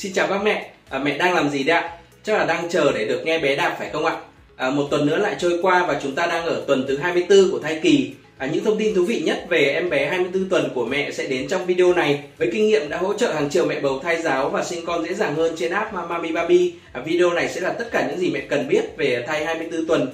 Xin chào các mẹ, à, mẹ đang làm gì đấy ạ? Chắc là đang chờ để được nghe bé đạp phải không ạ? À, một tuần nữa lại trôi qua và chúng ta đang ở tuần thứ 24 của thai kỳ. À, những thông tin thú vị nhất về em bé 24 tuần của mẹ sẽ đến trong video này. Với kinh nghiệm đã hỗ trợ hàng triệu mẹ bầu thai giáo và sinh con dễ dàng hơn trên app Mamami Baby, à, video này sẽ là tất cả những gì mẹ cần biết về thai 24 tuần.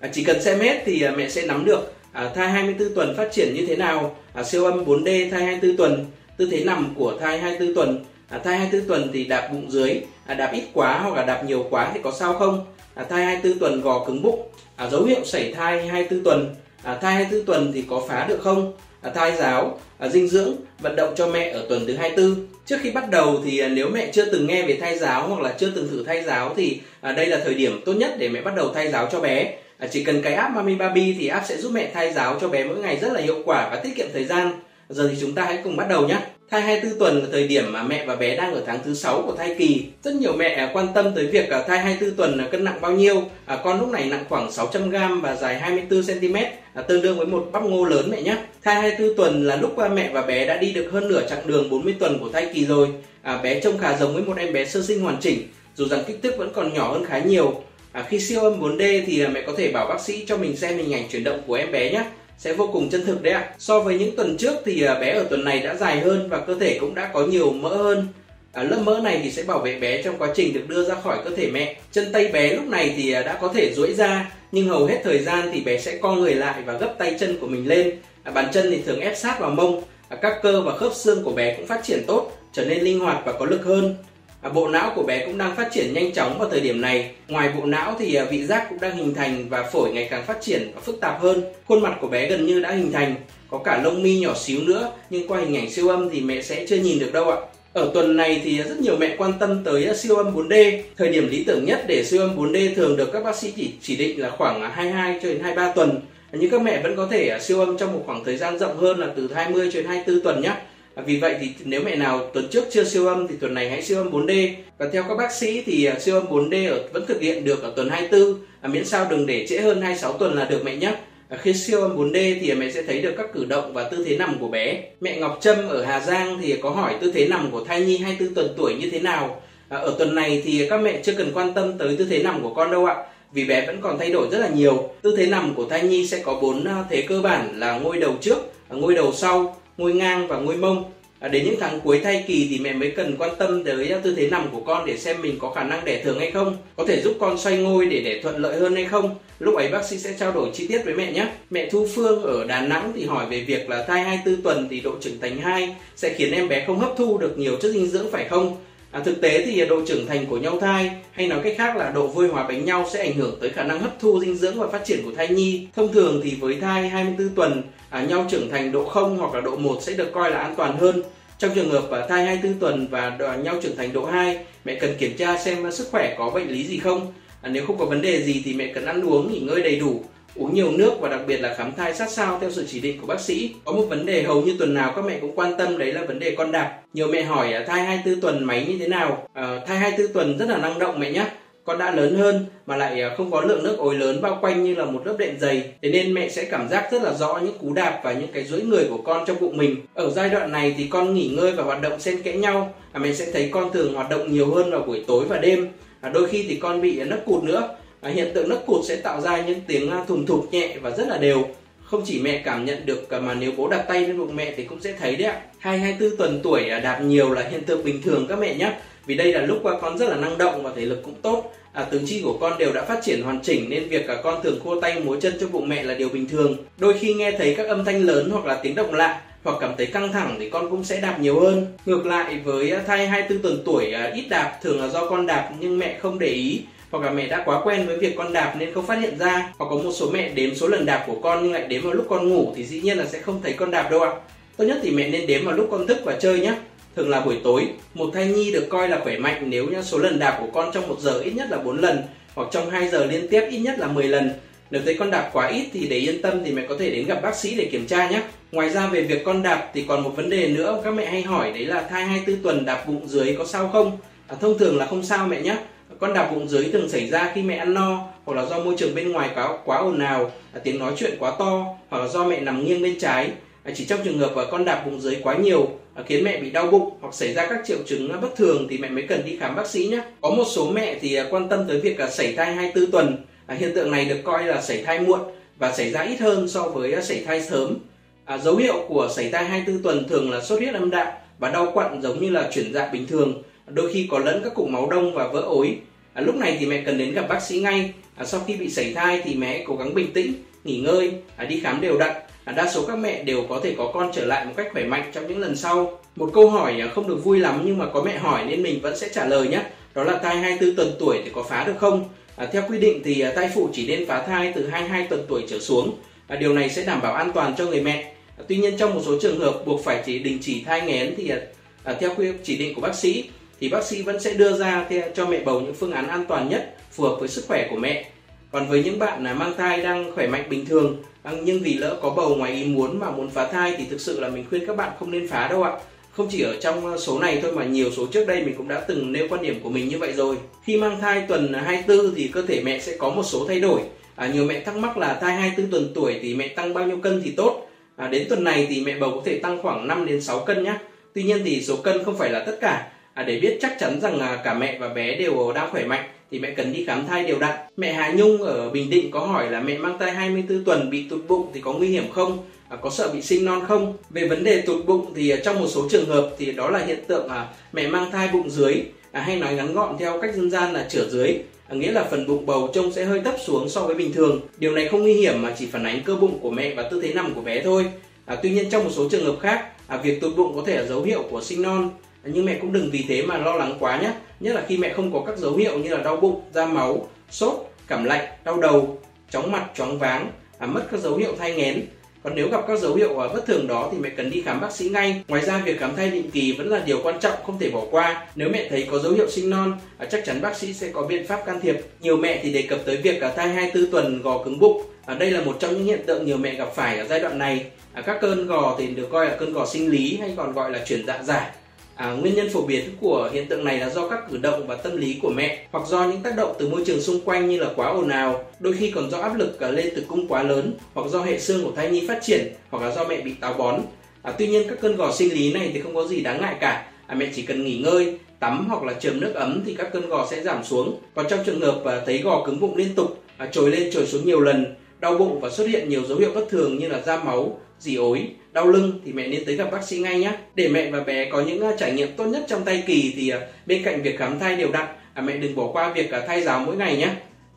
À, chỉ cần xem hết thì à, mẹ sẽ nắm được à, thai 24 tuần phát triển như thế nào, à, siêu âm 4D thai 24 tuần, tư thế nằm của thai 24 tuần, à, thai 24 tuần thì đạp bụng dưới, à, đạp ít quá hoặc là đạp nhiều quá thì có sao không? À, thai 24 tuần gò cứng bụng, à, dấu hiệu sảy thai 24 tuần, à, thai 24 tuần thì có phá được không? À, thai giáo, à, dinh dưỡng, vận động cho mẹ ở tuần thứ 24. Trước khi bắt đầu thì à, nếu mẹ chưa từng nghe về thai giáo hoặc là chưa từng thử thai giáo thì à, đây là thời điểm tốt nhất để mẹ bắt đầu thai giáo cho bé. À, chỉ cần cái app Mami Baby thì app sẽ giúp mẹ thai giáo cho bé mỗi ngày rất là hiệu quả và tiết kiệm thời gian. Giờ thì chúng ta hãy cùng bắt đầu nhé. Thai 24 tuần là thời điểm mà mẹ và bé đang ở tháng thứ 6 của thai kỳ. Rất nhiều mẹ à, quan tâm tới việc à, thai 24 tuần cân nặng bao nhiêu. À, con lúc này nặng khoảng 600 g và dài 24 cm, à, tương đương với một bắp ngô lớn mẹ nhé. Thai 24 tuần là lúc à, mẹ và bé đã đi được hơn nửa chặng đường 40 tuần của thai kỳ rồi. À, bé trông khá giống với một em bé sơ sinh hoàn chỉnh, dù rằng kích thước vẫn còn nhỏ hơn khá nhiều. À, khi siêu âm 4D thì mẹ có thể bảo bác sĩ cho mình xem hình ảnh chuyển động của em bé nhé sẽ vô cùng chân thực đấy ạ. So với những tuần trước thì à, bé ở tuần này đã dài hơn và cơ thể cũng đã có nhiều mỡ hơn. À, lớp mỡ này thì sẽ bảo vệ bé trong quá trình được đưa ra khỏi cơ thể mẹ. Chân tay bé lúc này thì à, đã có thể duỗi ra nhưng hầu hết thời gian thì bé sẽ co người lại và gấp tay chân của mình lên. À, bàn chân thì thường ép sát vào mông. À, các cơ và khớp xương của bé cũng phát triển tốt, trở nên linh hoạt và có lực hơn. À, bộ não của bé cũng đang phát triển nhanh chóng vào thời điểm này. Ngoài bộ não thì à, vị giác cũng đang hình thành và phổi ngày càng phát triển và phức tạp hơn. Khuôn mặt của bé gần như đã hình thành, có cả lông mi nhỏ xíu nữa, nhưng qua hình ảnh siêu âm thì mẹ sẽ chưa nhìn được đâu ạ. Ở tuần này thì à, rất nhiều mẹ quan tâm tới siêu âm 4D. Thời điểm lý tưởng nhất để siêu âm 4D thường được các bác sĩ chỉ chỉ định là khoảng 22 cho đến 23 tuần. Nhưng các mẹ vẫn có thể siêu âm trong một khoảng thời gian rộng hơn là từ 20 cho đến 24 tuần nhé. À, vì vậy thì nếu mẹ nào tuần trước chưa siêu âm thì tuần này hãy siêu âm 4D. Và theo các bác sĩ thì à, siêu âm 4D ở, vẫn thực hiện được ở tuần 24, à, miễn sao đừng để trễ hơn 26 tuần là được mẹ nhé. À, khi siêu âm 4D thì mẹ sẽ thấy được các cử động và tư thế nằm của bé. Mẹ Ngọc Trâm ở Hà Giang thì có hỏi tư thế nằm của thai nhi 24 tuần tuổi như thế nào. À, ở tuần này thì các mẹ chưa cần quan tâm tới tư thế nằm của con đâu ạ vì bé vẫn còn thay đổi rất là nhiều. Tư thế nằm của thai nhi sẽ có bốn à, thế cơ bản là ngôi đầu trước, ngôi đầu sau, ngôi ngang và ngôi mông. À, đến những tháng cuối thai kỳ thì mẹ mới cần quan tâm tới à, tư thế nằm của con để xem mình có khả năng đẻ thường hay không, có thể giúp con xoay ngôi để đẻ thuận lợi hơn hay không. Lúc ấy bác sĩ sẽ trao đổi chi tiết với mẹ nhé. Mẹ Thu Phương ở Đà Nẵng thì hỏi về việc là thai 24 tuần thì độ trưởng thành 2 sẽ khiến em bé không hấp thu được nhiều chất dinh dưỡng phải không? À, thực tế thì độ trưởng thành của nhau thai hay nói cách khác là độ vôi hóa bánh nhau sẽ ảnh hưởng tới khả năng hấp thu dinh dưỡng và phát triển của thai nhi. Thông thường thì với thai 24 tuần, à, nhau trưởng thành độ 0 hoặc là độ 1 sẽ được coi là an toàn hơn. Trong trường hợp à, thai 24 tuần và nhau trưởng thành độ 2, mẹ cần kiểm tra xem sức khỏe có bệnh lý gì không. À, nếu không có vấn đề gì thì mẹ cần ăn uống nghỉ ngơi đầy đủ uống nhiều nước và đặc biệt là khám thai sát sao theo sự chỉ định của bác sĩ. Có một vấn đề hầu như tuần nào các mẹ cũng quan tâm đấy là vấn đề con đạp. Nhiều mẹ hỏi à, thai 24 tuần máy như thế nào? À, thai 24 tuần rất là năng động mẹ nhé. Con đã lớn hơn mà lại à, không có lượng nước ối lớn bao quanh như là một lớp đệm dày. Thế nên mẹ sẽ cảm giác rất là rõ những cú đạp và những cái duỗi người của con trong bụng mình. Ở giai đoạn này thì con nghỉ ngơi và hoạt động xen kẽ nhau. À, mẹ sẽ thấy con thường hoạt động nhiều hơn vào buổi tối và đêm. À, đôi khi thì con bị nấc cụt nữa à, hiện tượng nấc cụt sẽ tạo ra những tiếng à, thùng thụp nhẹ và rất là đều không chỉ mẹ cảm nhận được à, mà nếu bố đặt tay lên bụng mẹ thì cũng sẽ thấy đấy ạ. 224 tuần tuổi à, đạp nhiều là hiện tượng bình thường các mẹ nhé. Vì đây là lúc à, con rất là năng động và thể lực cũng tốt. À, tứ chi của con đều đã phát triển hoàn chỉnh nên việc cả con thường khô tay múa chân cho bụng mẹ là điều bình thường. Đôi khi nghe thấy các âm thanh lớn hoặc là tiếng động lạ hoặc cảm thấy căng thẳng thì con cũng sẽ đạp nhiều hơn. Ngược lại với thai 24 tuần tuổi ít đạp thường là do con đạp nhưng mẹ không để ý hoặc là mẹ đã quá quen với việc con đạp nên không phát hiện ra. Hoặc có một số mẹ đếm số lần đạp của con nhưng lại đếm vào lúc con ngủ thì dĩ nhiên là sẽ không thấy con đạp đâu ạ. Tốt nhất thì mẹ nên đếm vào lúc con thức và chơi nhé thường là buổi tối một thai nhi được coi là khỏe mạnh nếu như số lần đạp của con trong một giờ ít nhất là 4 lần hoặc trong 2 giờ liên tiếp ít nhất là 10 lần. Nếu thấy con đạp quá ít thì để yên tâm thì mẹ có thể đến gặp bác sĩ để kiểm tra nhé. Ngoài ra về việc con đạp thì còn một vấn đề nữa các mẹ hay hỏi đấy là thai 24 tuần đạp bụng dưới có sao không? À, thông thường là không sao mẹ nhé con đạp bụng dưới thường xảy ra khi mẹ ăn no hoặc là do môi trường bên ngoài quá quá ồn ào, tiếng nói chuyện quá to hoặc là do mẹ nằm nghiêng bên trái. À, chỉ trong trường hợp con đạp bụng dưới quá nhiều à, khiến mẹ bị đau bụng hoặc xảy ra các triệu chứng à, bất thường thì mẹ mới cần đi khám bác sĩ nhé. Có một số mẹ thì quan tâm tới việc sảy thai 24 tuần. Hiện tượng này được coi là sảy thai muộn và xảy ra ít hơn so với sảy thai sớm. À, dấu hiệu của sảy thai 24 tuần thường là sốt huyết âm đạo và đau quặn giống như là chuyển dạ bình thường, đôi khi có lẫn các cục máu đông và vỡ ối. À, lúc này thì mẹ cần đến gặp bác sĩ ngay. À, sau khi bị sảy thai thì mẹ cố gắng bình tĩnh, nghỉ ngơi, à, đi khám đều đặn À, đa số các mẹ đều có thể có con trở lại một cách khỏe mạnh trong những lần sau. Một câu hỏi à, không được vui lắm nhưng mà có mẹ hỏi nên mình vẫn sẽ trả lời nhé. Đó là thai 24 tuần tuổi thì có phá được không? À, theo quy định thì à, thai phụ chỉ nên phá thai từ 22 tuần tuổi trở xuống. À, điều này sẽ đảm bảo an toàn cho người mẹ. À, tuy nhiên trong một số trường hợp buộc phải chỉ đình chỉ thai nghén thì à, à, theo quy chỉ định của bác sĩ thì bác sĩ vẫn sẽ đưa ra cho mẹ bầu những phương án an toàn nhất phù hợp với sức khỏe của mẹ. Còn với những bạn mang thai đang khỏe mạnh bình thường nhưng vì lỡ có bầu ngoài ý muốn mà muốn phá thai thì thực sự là mình khuyên các bạn không nên phá đâu ạ. Không chỉ ở trong ờ, số này thôi mà nhiều số trước đây mình cũng đã từng nêu quan điểm của mình như vậy rồi. Khi mang thai tuần 24 thì cơ thể mẹ sẽ có một số thay đổi. À, nhiều mẹ thắc mắc là thai 24 tuần tuổi thì mẹ tăng bao nhiêu cân thì tốt. À, đến tuần này thì mẹ bầu có thể tăng khoảng 5 đến 6 cân nhé. Tuy nhiên thì số cân không phải là tất cả. À, để biết chắc chắn rằng là cả mẹ và bé đều đang khỏe mạnh thì mẹ cần đi khám thai đều đặn. Mẹ Hà Nhung ở Bình Định có hỏi là mẹ mang thai 24 tuần bị tụt bụng thì có nguy hiểm không? À, có sợ bị sinh non không? Về vấn đề tụt bụng thì à, trong một số trường hợp thì đó là hiện tượng à, mẹ mang thai bụng dưới à, hay nói ngắn gọn theo cách dân gian là chửa dưới à, nghĩa là phần bụng bầu trông sẽ hơi thấp xuống so với bình thường. Điều này không nguy hiểm mà chỉ phản ánh cơ bụng của mẹ và tư thế nằm của bé thôi. À, tuy nhiên trong một số trường hợp khác, à, việc tụt bụng có thể là dấu hiệu của sinh non nhưng mẹ cũng đừng vì thế mà lo lắng quá nhé nhất là khi mẹ không có các dấu hiệu như là đau bụng da máu sốt cảm lạnh đau đầu chóng mặt chóng váng à, mất các dấu hiệu thai nghén còn nếu gặp các dấu hiệu à, bất thường đó thì mẹ cần đi khám bác sĩ ngay. Ngoài ra việc khám thai định kỳ vẫn là điều quan trọng không thể bỏ qua. Nếu mẹ thấy có dấu hiệu sinh non, à, chắc chắn bác sĩ sẽ có biện pháp can thiệp. Nhiều mẹ thì đề cập tới việc cả thai 24 tuần gò cứng bụng. Đây là một trong những hiện tượng nhiều mẹ gặp phải ở giai đoạn này. Các cơn gò thì được coi là cơn gò sinh lý hay còn gọi là chuyển dạ giải. À, nguyên nhân phổ biến của hiện tượng này là do các cử động và tâm lý của mẹ hoặc do những tác động từ môi trường xung quanh như là quá ồn ào, đôi khi còn do áp lực lên tử cung quá lớn hoặc do hệ xương của thai nhi phát triển hoặc là do mẹ bị táo bón. À, tuy nhiên các cơn gò sinh lý này thì không có gì đáng ngại cả. À, mẹ chỉ cần nghỉ ngơi, tắm hoặc là chườm nước ấm thì các cơn gò sẽ giảm xuống. Còn trong trường hợp à, thấy gò cứng bụng liên tục, à, trồi lên trồi xuống nhiều lần, đau bụng và xuất hiện nhiều dấu hiệu bất thường như là da máu, dì ối, đau lưng thì mẹ nên tới gặp bác sĩ ngay nhé. Để mẹ và bé có những à, trải nghiệm tốt nhất trong thai kỳ thì à, bên cạnh việc khám thai đều đặn, à, mẹ đừng bỏ qua việc thai giáo mỗi ngày nhé.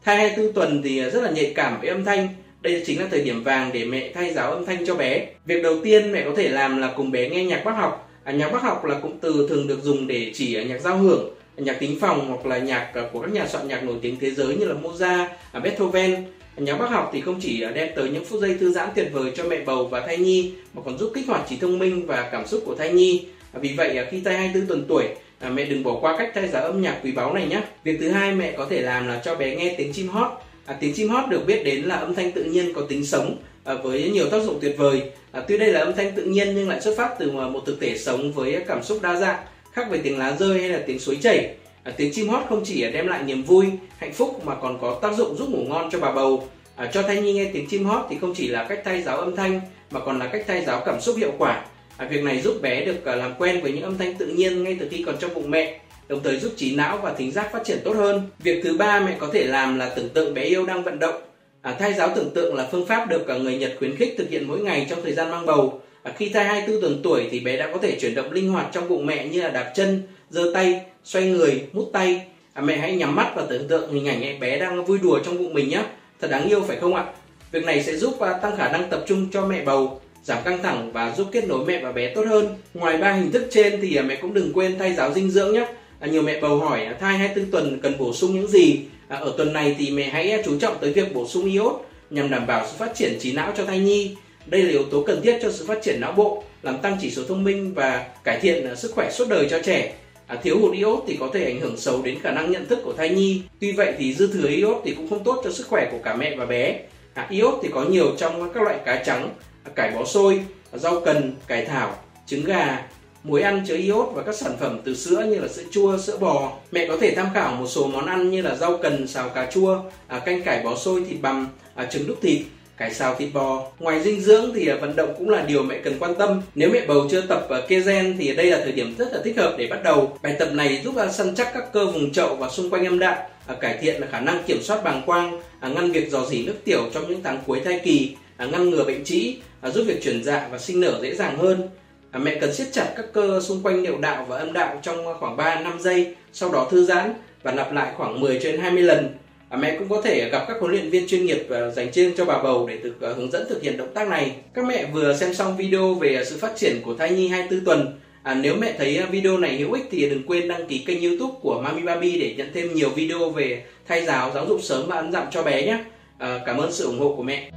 Thai 24 tuần thì rất là nhạy cảm với âm thanh. Đây chính là thời điểm vàng để mẹ thay giáo âm thanh cho bé. Việc đầu tiên mẹ có thể làm là cùng bé nghe nhạc bác học. À, nhạc bác học là cụm từ thường được dùng để chỉ nhạc giao hưởng, nhạc tính phòng hoặc là nhạc của các nhà soạn nhạc nổi tiếng thế giới như là Mozart, Beethoven nhóm bác học thì không chỉ đem tới những phút giây thư giãn tuyệt vời cho mẹ bầu và thai nhi mà còn giúp kích hoạt trí thông minh và cảm xúc của thai nhi. À, vì vậy à, khi thai 24 tuần tuổi à, mẹ đừng bỏ qua cách thay giá âm nhạc quý báu này nhé. Việc thứ hai mẹ có thể làm là cho bé nghe tiếng chim hót. À, tiếng chim hót được biết đến là âm thanh tự nhiên có tính sống à, với nhiều tác dụng tuyệt vời. À, tuy đây là âm thanh tự nhiên nhưng lại xuất phát từ một thực thể sống với cảm xúc đa dạng, khác với tiếng lá rơi hay là tiếng suối chảy. À, tiếng chim hót không chỉ đem lại niềm vui, hạnh phúc mà còn có tác dụng giúp ngủ ngon cho bà bầu. À, cho thai nhi nghe tiếng chim hót thì không chỉ là cách thay giáo âm thanh mà còn là cách thay giáo cảm xúc hiệu quả. À, việc này giúp bé được à, làm quen với những âm thanh tự nhiên ngay từ khi còn trong bụng mẹ, đồng thời giúp trí não và thính giác phát triển tốt hơn. Việc thứ ba mẹ có thể làm là tưởng tượng bé yêu đang vận động. À, thai giáo tưởng tượng là phương pháp được cả người Nhật khuyến khích thực hiện mỗi ngày trong thời gian mang bầu. À, khi thai 24 tuần tuổi thì bé đã có thể chuyển động linh hoạt trong bụng mẹ như là đạp chân, giơ tay, xoay người, mút tay. À, mẹ hãy nhắm mắt và tưởng tượng hình ảnh em bé đang vui đùa trong bụng mình nhé. Thật đáng yêu phải không ạ? Việc này sẽ giúp tăng khả năng tập trung cho mẹ bầu, giảm căng thẳng và giúp kết nối mẹ và bé tốt hơn. Ngoài ba hình thức trên thì à, mẹ cũng đừng quên thay giáo dinh dưỡng nhé. À, nhiều mẹ bầu hỏi à, thai 24 tuần cần bổ sung những gì? À, ở tuần này thì mẹ hãy à, chú trọng tới việc bổ sung iốt nhằm đảm bảo sự phát triển trí não cho thai nhi. Đây là yếu tố cần thiết cho sự phát triển não bộ, làm tăng chỉ số thông minh và cải thiện sức khỏe suốt đời cho trẻ. À, thiếu hụt iốt thì có thể ảnh hưởng xấu đến khả năng nhận thức của thai nhi. Tuy vậy thì dư thừa iốt thì cũng không tốt cho sức khỏe của cả mẹ và bé. À, iốt thì có nhiều trong các loại cá trắng, à, cải bó xôi, à, rau cần, cải thảo, trứng gà, muối ăn chứa iốt và các sản phẩm từ sữa như là sữa chua, sữa bò. Mẹ có thể tham khảo một số món ăn như là rau cần xào cà chua, à, canh cải bó xôi thịt bằm, à, trứng đúc thịt cái sao thịt bò. Ngoài dinh dưỡng thì à, vận động cũng là điều mẹ cần quan tâm. Nếu mẹ bầu chưa tập à, Kegel thì đây là thời điểm rất là thích hợp để bắt đầu. Bài tập này giúp à, săn chắc các cơ vùng chậu và xung quanh âm đạo, cải thiện khả năng kiểm soát bàng quang, ngăn việc dò dỉ nước tiểu trong những tháng cuối thai kỳ, ngăn ngừa bệnh trĩ, giúp việc chuyển dạ và sinh nở dễ dàng hơn. Mẹ cần siết chặt các cơ xung quanh niệu đạo và âm đạo trong khoảng 3 5 giây, sau đó thư giãn và lặp lại khoảng 10 trên 20 lần À, mẹ cũng có thể gặp các huấn luyện viên chuyên nghiệp à, dành riêng cho bà bầu để được à, hướng dẫn thực hiện động tác này. Các mẹ vừa xem xong video về sự phát triển của thai nhi 24 tuần. À, nếu mẹ thấy video này hữu ích thì đừng quên đăng ký kênh youtube của Mami Baby để nhận thêm nhiều video về thai giáo, giáo dục sớm và ăn dặm cho bé nhé. À, cảm ơn sự ủng hộ của mẹ.